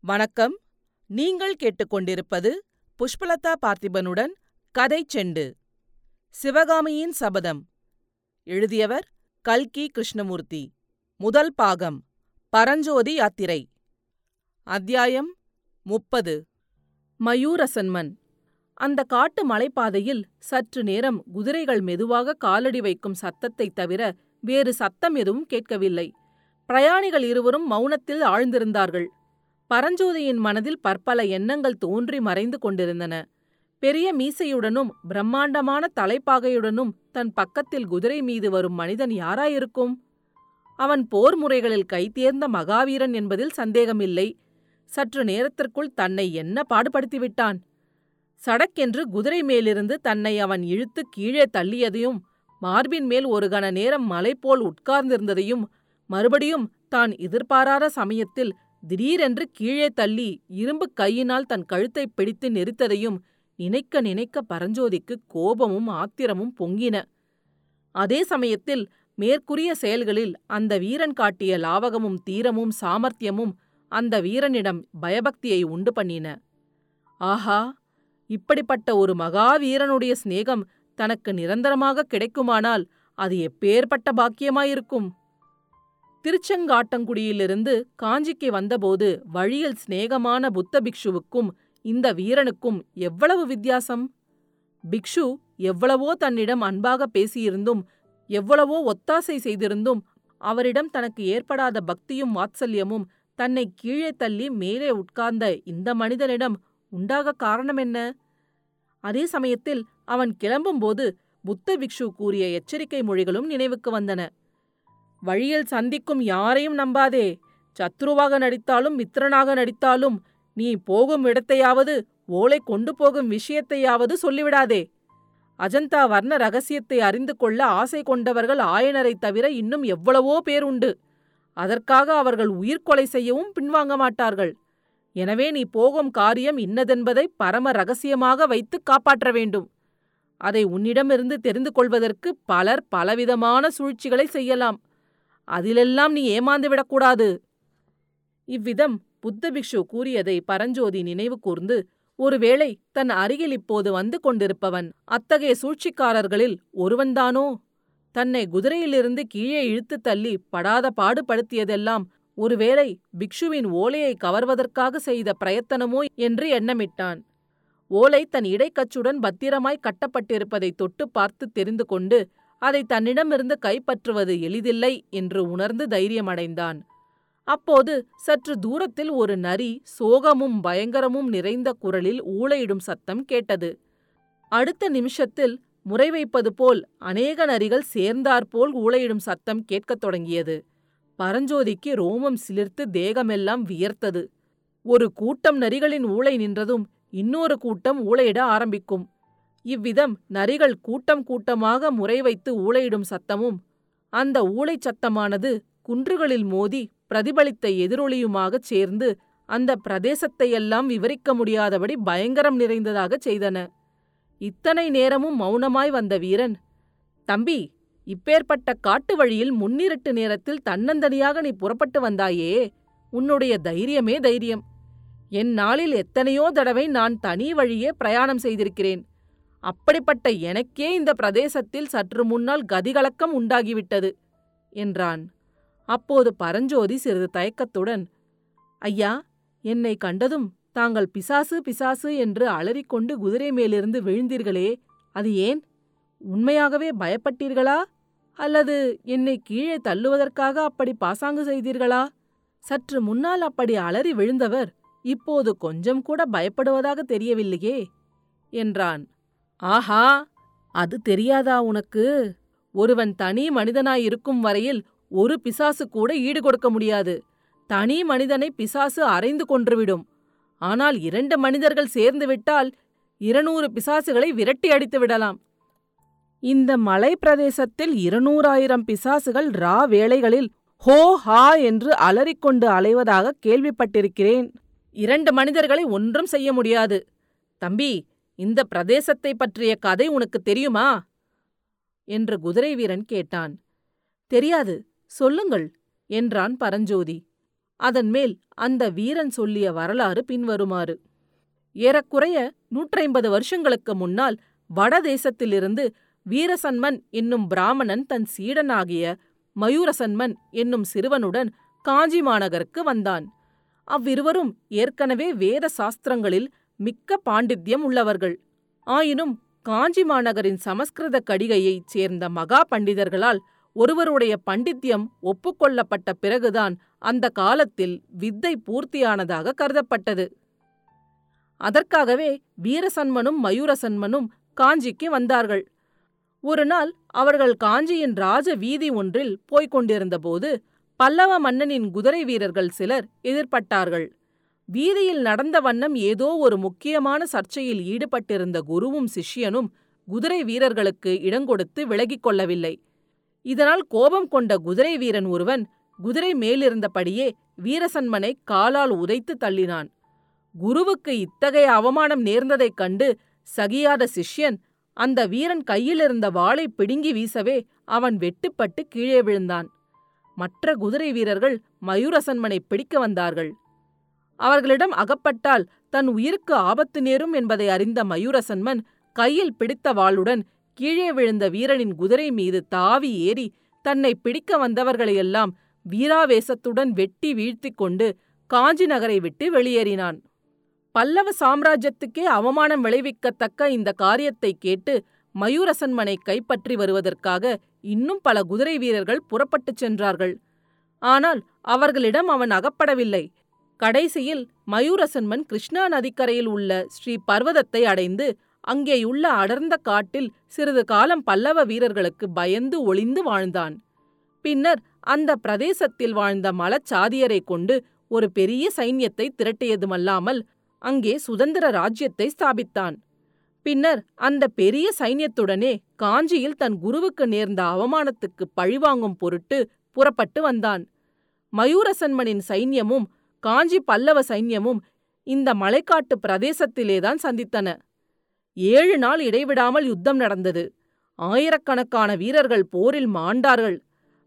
வணக்கம். நீங்கள் கேட்டுக்கொண்டிருப்பது புஷ்பலதா பார்த்திபனுடன் கதை செண்டு. சிவகாமியின் சபதம். எழுதியவர் கல்கி கிருஷ்ணமூர்த்தி. முதல் பாகம். பரஞ்சோதி யாத்திரை. அத்தியாயம் முப்பது. மயூரசன்மன். அந்த காட்டு மலைப்பாதையில் சற்று நேரம் குதிரைகள் மெதுவாக காலடி வைக்கும் சத்தத்தைத் தவிர வேறு சத்தம் எதுவும் கேட்கவில்லை. பிரயாணிகள் இருவரும் மௌனத்தில் ஆழ்ந்திருந்தார்கள். பரஞ்சோதியின் மனதில் பற்பல எண்ணங்கள் தோன்றி மறைந்து கொண்டிருந்தன. பெரிய மீசையுடனும் பிரம்மாண்டமான தலைப்பாகையுடனும் தன் பக்கத்தில் குதிரை மீது வரும் மனிதன் யாராயிருக்கும்? அவன் போர் முறைகளில் கைதேர்ந்த மகாவீரன் என்பதில் சந்தேகமில்லை. சற்று நேரத்திற்குள் தன்னை என்ன பாடுபடுத்திவிட்டான்? சடக்கென்று குதிரை மேலிருந்து தன்னை அவன் இழுத்து கீழே தள்ளியதையும் மார்பின் மேல் ஒரு கண நேரம் மலை போல் உட்கார்ந்திருந்ததையும் மறுபடியும் தான் எதிர்பாராத சமயத்தில் திடீரென்று கீழே தள்ளி இரும்பு கையினால் தன் கழுத்தை பிடித்து நெரித்ததையும் நினைக்க நினைக்க பரஞ்சோதிக்கு கோபமும் ஆத்திரமும் பொங்கின. அதே சமயத்தில் மேற்கூறிய செயல்களில் அந்த வீரன் காட்டிய லாவகமும் தீரமும் சாமர்த்தியமும் அந்த வீரனிடம் பயபக்தியை உண்டு பண்ணின. ஆஹா! இப்படிப்பட்ட ஒரு மகாவீரனுடைய சிநேகம் தனக்கு நிரந்தரமாக கிடைக்குமானால் அது எப்பேற்பட்ட பாக்கியமாயிருக்கும்? திருச்செங்காட்டங்குடியிலிருந்து காஞ்சிக்கு வந்தபோது வழியில் சிநேகமான புத்த பிக்ஷுவுக்கும் இந்த வீரனுக்கும் எவ்வளவு வித்தியாசம்? பிக்ஷு எவ்வளவோ தன்னிடம் அன்பாக பேசியிருந்தும் எவ்வளவோ ஒத்தாசை செய்திருந்தும் அவரிடம் தனக்கு ஏற்படாத பக்தியும் வாத்சல்யமும் தன்னை கீழே தள்ளி மேலே உட்கார்ந்த இந்த மனிதனிடம் உண்டாக காரணம் என்ன அதே சமயத்தில் அவன் கிளம்பும்போது புத்த பிக்ஷு கூறிய எச்சரிக்கை மொழிகளும் நினைவுக்கு வந்தன. வழியில் சந்திக்கும் யாரையும் நம்பாதே. சத்ருவாக நடித்தாலும் மித்திரனாக நடித்தாலும் நீ போகும் இடத்தையாவது ஓலை கொண்டு போகும் விஷயத்தையாவது சொல்லிவிடாதே. அஜந்தா வர்ண ரகசியத்தை அறிந்து கொள்ள ஆசை கொண்டவர்கள் ஆயனரைத் தவிர இன்னும் எவ்வளவோ பேர் உண்டு. அதற்காக அவர்கள் உயிர்கொலை செய்யவும் பின்வாங்க மாட்டார்கள். எனவே நீ போகும் காரியம் இன்னதென்பதை பரம ரகசியமாக வைத்து காப்பாற்ற வேண்டும். அதை உன்னிடமிருந்து தெரிந்து கொள்வதற்கு பலர் பலவிதமான சூழ்ச்சிகளை செய்யலாம். அதிலெல்லாம் நீ ஏமாந்து விடக்கூடாது. இவ்விதம் புத்த பிக்ஷு கூறியதை பரஞ்சோதி நினைவு கூர்ந்து ஒருவேளை தன் அருகில் இப்போது வந்து கொண்டிருப்பவன் அத்தகைய சூழ்ச்சிக்காரர்களில் ஒருவன்தானோ? தன்னை குதிரையிலிருந்து கீழே இழுத்துத் தள்ளி படாத பாடுபடுத்தியதெல்லாம் ஒருவேளை பிக்ஷுவின் ஓலையை கவர்வதற்காக செய்த பிரயத்தனமோ என்று எண்ணமிட்டான். ஓலை தன் இடைக்கச்சுடன் பத்திரமாய் கட்டப்பட்டிருப்பதை தொட்டு பார்த்து தெரிந்து கொண்டு அதை தன்னிடமிருந்து கைப்பற்றுவது எளிதில்லை என்று உணர்ந்து தைரியமடைந்தான். அப்போது சற்று தூரத்தில் ஒரு நரி சோகமும் பயங்கரமும் நிறைந்த குரலில் ஊளையிடும் சத்தம் கேட்டது. அடுத்த நிமிஷத்தில் முறை வைப்பது போல் அநேக நரிகள் சேர்ந்தாற்போல் ஊளையிடும் சத்தம் கேட்கத் தொடங்கியது. பரஞ்சோதிக்கு ரோமம் சிலிர்த்து தேகமெல்லாம் வியர்த்தது. ஒரு கூட்டம் நரிகளின் ஊளை நின்றதும் இன்னொரு கூட்டம் ஊளையிட ஆரம்பிக்கும். இவ்விதம் நரிகள் கூட்டம் கூட்டமாக முறை வைத்து ஊளையிடும் சத்தமும் அந்த ஊளைச் சத்தமானது குன்றுகளில் மோதி பிரதிபலித்த எதிரொலியுமாகச் சேர்ந்து அந்த பிரதேசத்தையெல்லாம் விவரிக்க முடியாதபடி பயங்கரம் நிறைந்ததாகச் செய்தன. இத்தனை நேரமும் மௌனமாய் வந்த வீரன் தம்பி இப்பேற்பட்ட காட்டு வழியில் முன்னிருட்டு நேரத்தில் தன்னந்தனியாக நீ புறப்பட்டு வந்தாயே உன்னுடைய தைரியமே தைரியம். என் நாளில் எத்தனையோ தடவை நான் தனி வழியே பிரயாணம் செய்திருக்கிறேன். அப்படிப்பட்ட எனக்கே இந்த பிரதேசத்தில் சற்று முன்னால் கதிகலக்கம் உண்டாகிவிட்டது என்றான். அப்போது பரஞ்சோதி சிறிது தயக்கத்துடன் ஐயா என்னை கண்டதும் தாங்கள் பிசாசு பிசாசு என்று அலறிக்கொண்டு குதிரை மேலிருந்து விழுந்தீர்களே அது ஏன்? உண்மையாகவே பயப்பட்டீர்களா? அல்லது என்னை கீழே தள்ளுவதற்காக அப்படி பாசாங்கு செய்தீர்களா? சற்று முன்னால் அப்படி அலறி விழுந்தவர் இப்போது கொஞ்சம் கூட பயப்படுவதாக தெரியவில்லையே என்றான். ஆஹா அது தெரியாதா உனக்கு? ஒருவன் தனி மனிதனாயிருக்கும் வரையில் ஒரு பிசாசு கூட ஈடு கொடுக்க முடியாது. தனி மனிதனை பிசாசு அரைந்து கொன்றுவிடும். ஆனால் இரண்டு மனிதர்கள் சேர்ந்து விட்டால் இருநூறு பிசாசுகளை விரட்டி அடித்து விடலாம். இந்த மலை பிரதேசத்தில் இருநூறாயிரம் பிசாசுகள் ரா வேளைகளில் ஹோ ஹா என்று அலறிக்கொண்டு அலைவதாக கேள்விப்பட்டிருக்கிறேன். இரண்டு மனிதர்களை ஒன்றும் செய்ய முடியாது. தம்பி இந்த பிரதேசத்தை பற்றிய கதை உனக்கு தெரியுமா? என்று குதிரை வீரன் கேட்டான். தெரியாது சொல்லுங்கள் என்றான் பரஞ்சோதி. அதன் மேல் அந்த வீரன் சொல்லிய வரலாறு பின்வருமாறு. ஏறக்குறைய நூற்றைம்பது வருஷங்களுக்கு முன்னால் வடதேசத்திலிருந்து வீரசன்மன் என்னும் பிராமணன் தன் சீடனாகிய மயூரசன்மன் என்னும் சிறுவனுடன் காஞ்சி மாநகருக்கு வந்தான். அவ்விருவரும் ஏற்கனவே வேத சாஸ்திரங்களில் மிக்க பாண்டித்யம் உள்ளவர்கள். ஆயினும் காஞ்சி மாநகரின் சமஸ்கிருத கடிகையைச் சேர்ந்த மகா பண்டிதர்களால் ஒருவருடைய பண்டித்யம் ஒப்புக்கொள்ளப்பட்ட பிறகுதான் அந்த காலத்தில் வித்தை பூர்த்தியானதாக கருதப்பட்டது. அதற்காகவே வீரசன்மனும் மயூரசன்மனும் காஞ்சிக்கு வந்தார்கள். ஒருநாள் அவர்கள் காஞ்சியின் ராஜ வீதி ஒன்றில் போய்க் கொண்டிருந்தபோது பல்லவ மன்னனின் குதிரை வீரர்கள் சிலர் எதிர்பட்டார்கள். வீதியில் நடந்த வண்ணம் ஏதோ ஒரு முக்கியமான சர்ச்சையில் ஈடுபட்டிருந்த குருவும் சிஷ்யனும் குதிரை வீரர்களுக்கு இடங்கொடுத்து விலகிக் கொள்ளவில்லை. இதனால் கோபம் கொண்ட குதிரை வீரன் ஒருவன் குதிரை மேலிருந்தபடியே வீரசன்மனை காலால் உதைத்து தள்ளினான். குருவுக்கு இத்தகைய அவமானம் நேர்ந்ததைக் கண்டு சகியாத சிஷ்யன் அந்த வீரன் கையிலிருந்த வாளை பிடுங்கி வீசவே அவன் வெட்டுப்பட்டு கீழே விழுந்தான். மற்ற குதிரை வீரர்கள் மயூரசன்மனை பிடிக்க வந்தார்கள். அவர்களிடம் அகப்பட்டால் தன் உயிருக்கு ஆபத்து நேரும் என்பதை அறிந்த மயூரசன்மன் கையில் பிடித்த வாளுடன் கீழே விழுந்த வீரனின் குதிரை மீது தாவி ஏறி தன்னை பிடிக்க வந்தவர்களையெல்லாம் வீராவேசத்துடன் வெட்டி வீழ்த்திக் கொண்டு காஞ்சி நகரை விட்டு வெளியேறினான். பல்லவ சாம்ராஜ்யத்துக்கே அவமானம் விளைவிக்கத்தக்க இந்த காரியத்தை கேட்டு மயூரசன்மனை கைப்பற்றி வருவதற்காக இன்னும் பல குதிரை வீரர்கள் புறப்பட்டுச் சென்றார்கள். ஆனால் அவர்களிடம் அவன் அகப்படவில்லை. கடைசியில் மயூரசன்மன் கிருஷ்ணா நதிக்கரையில் உள்ள ஸ்ரீ பர்வதத்தை அடைந்து அங்கேயுள்ள அடர்ந்த காட்டில் சிறிது காலம் பல்லவ வீரர்களுக்கு பயந்து ஒளிந்து வாழ்ந்தான். பின்னர் அந்த பிரதேசத்தில் வாழ்ந்த மலச்சாதியரை கொண்டு ஒரு பெரிய சைன்யத்தை திரட்டியதுமல்லாமல் அங்கே சுதந்திர ராஜ்யத்தை ஸ்தாபித்தான். பின்னர் அந்த பெரிய சைன்யத்துடனே காஞ்சியில் தன் குருவுக்கு நேர்ந்த அவமானத்துக்கு பழிவாங்கும் பொருட்டு புறப்பட்டு வந்தான். மயூரசன்மனின் சைன்யமும் காஞ்சி பல்லவ சைன்யமும் இந்த மலைக்காட்டு பிரதேசத்திலேதான் சந்தித்தன. ஏழு நாள் இடைவிடாமல் யுத்தம் நடந்தது. ஆயிரக்கணக்கான வீரர்கள் போரில் மாண்டார்கள்.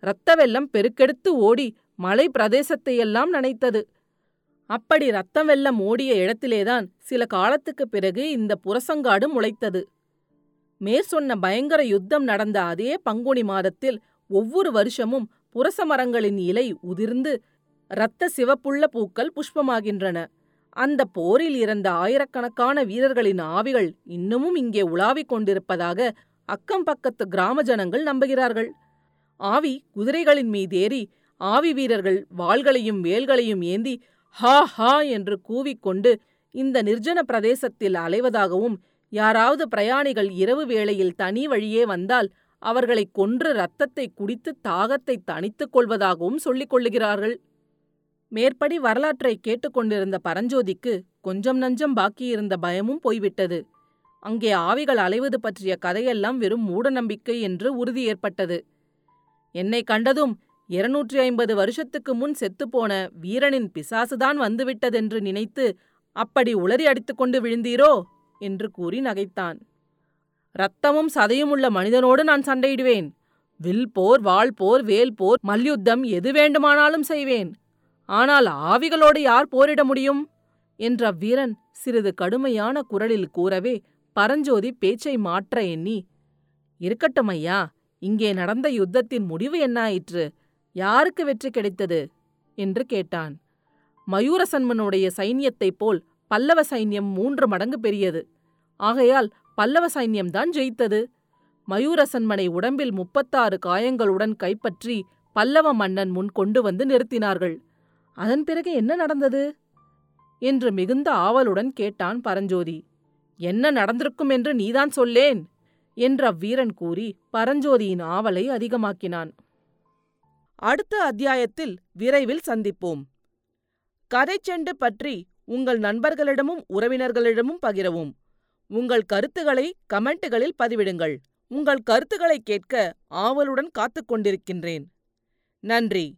இரத்த வெள்ளம் பெருக்கெடுத்து ஓடி மலை பிரதேசத்தையெல்லாம் நனைத்தது. அப்படி ரத்தம் வெள்ளம் ஓடிய இடத்திலேதான் சில காலத்துக்குப் பிறகு இந்த புரசங்காடு முளைத்தது. மேற்சொன்ன பயங்கர யுத்தம் நடந்த அதே பங்குனி மாதத்தில் ஒவ்வொரு வருஷமும் புரச மரங்களின் இலை உதிர்ந்து இரத்த சிவப்புள்ள பூக்கள் புஷ்பமாகின்றன. அந்த போரில் இறந்த ஆயிரக்கணக்கான வீரர்களின் ஆவிகள் இன்னமும் இங்கே உலாவிக் கொண்டிருப்பதாக அக்கம் பக்கத்து கிராம ஜனங்கள் நம்புகிறார்கள். ஆவி குதிரைகளின் மீதேறி ஆவி வீரர்கள் வாள்களையும் வேல்களையும் ஏந்தி ஹா ஹா என்று கூவிக்கொண்டு இந்த நிர்ஜன பிரதேசத்தில் அலைவதாகவும் யாராவது பிரயாணிகள் இரவு வேளையில் தனி வழியே வந்தால் அவர்களை கொன்று ரத்தத்தை குடித்து தாகத்தை தணித்துக் கொள்வதாகவும் சொல்லிக் கொள்ளுகிறார்கள். மேற்படி வரலாற்றை கேட்டுக்கொண்டிருந்த பரஞ்சோதிக்கு கொஞ்சம் நஞ்சம் பாக்கியிருந்த பயமும் போய்விட்டது. அங்கே ஆவிகள் அலைவது பற்றிய கதையெல்லாம் வெறும் மூடநம்பிக்கை என்று உறுதி ஏற்பட்டது. என்னை கண்டதும் இருநூற்றி ஐம்பது வருஷத்துக்கு முன் செத்துப்போன வீரனின் பிசாசுதான் வந்துவிட்டதென்று நினைத்து அப்படி உளறி அடித்துக்கொண்டு விழுந்தீரோ? என்று கூறி நகைத்தான். ரத்தமும் சதையுமுள்ள மனிதனோடு நான் சண்டையிடுவேன். வில் போர் வாள் போர் வேல் போர் மல்யுத்தம் எது வேண்டுமானாலும் செய்வேன். ஆனால் ஆவிகளோடு யார் போரிட முடியும்? என்ற வீரன் சிறிது கடுமையான குரலில் கூறவே பரஞ்சோதி பேச்சை மாற்ற எண்ணி இருக்கட்டும் ஐயா இங்கே நடந்த யுத்தத்தின் முடிவு என்னாயிற்று? யாருக்கு வெற்றி கிடைத்தது? என்று கேட்டான். மயூரசன்மனுடைய சைன்யத்தைப் போல் பல்லவ சைன்யம் மூன்று மடங்கு பெரியது. ஆகையால் பல்லவ சைன்யம்தான் ஜெயித்தது. மயூரசன்மனை உடம்பில் முப்பத்தாறு காயங்களுடன் கைப்பற்றி பல்லவ மன்னன் முன் கொண்டு வந்து நிறுத்தினார்கள். அதன் பிறகு என்ன நடந்தது? என்று மிகுந்த ஆவலுடன் கேட்டான் பரஞ்சோதி. என்ன நடந்திருக்கும் என்று நீதான் சொல்லேன்? என்ற வீரன் கூறி பரஞ்சோதியின் ஆவலை அதிகமாக்கினான். அடுத்த அத்தியாயத்தில் விரைவில் சந்திப்போம். கதைச்செண்டு பற்றி உங்கள் நண்பர்களிடமும் உறவினர்களிடமும் பகிரவும். உங்கள் கருத்துக்களை கமெண்ட்டுகளில் பதிவிடுங்கள். உங்கள் கருத்துக்களை கேட்க ஆவலுடன் காத்துக் கொண்டிருக்கின்றேன். நன்றி.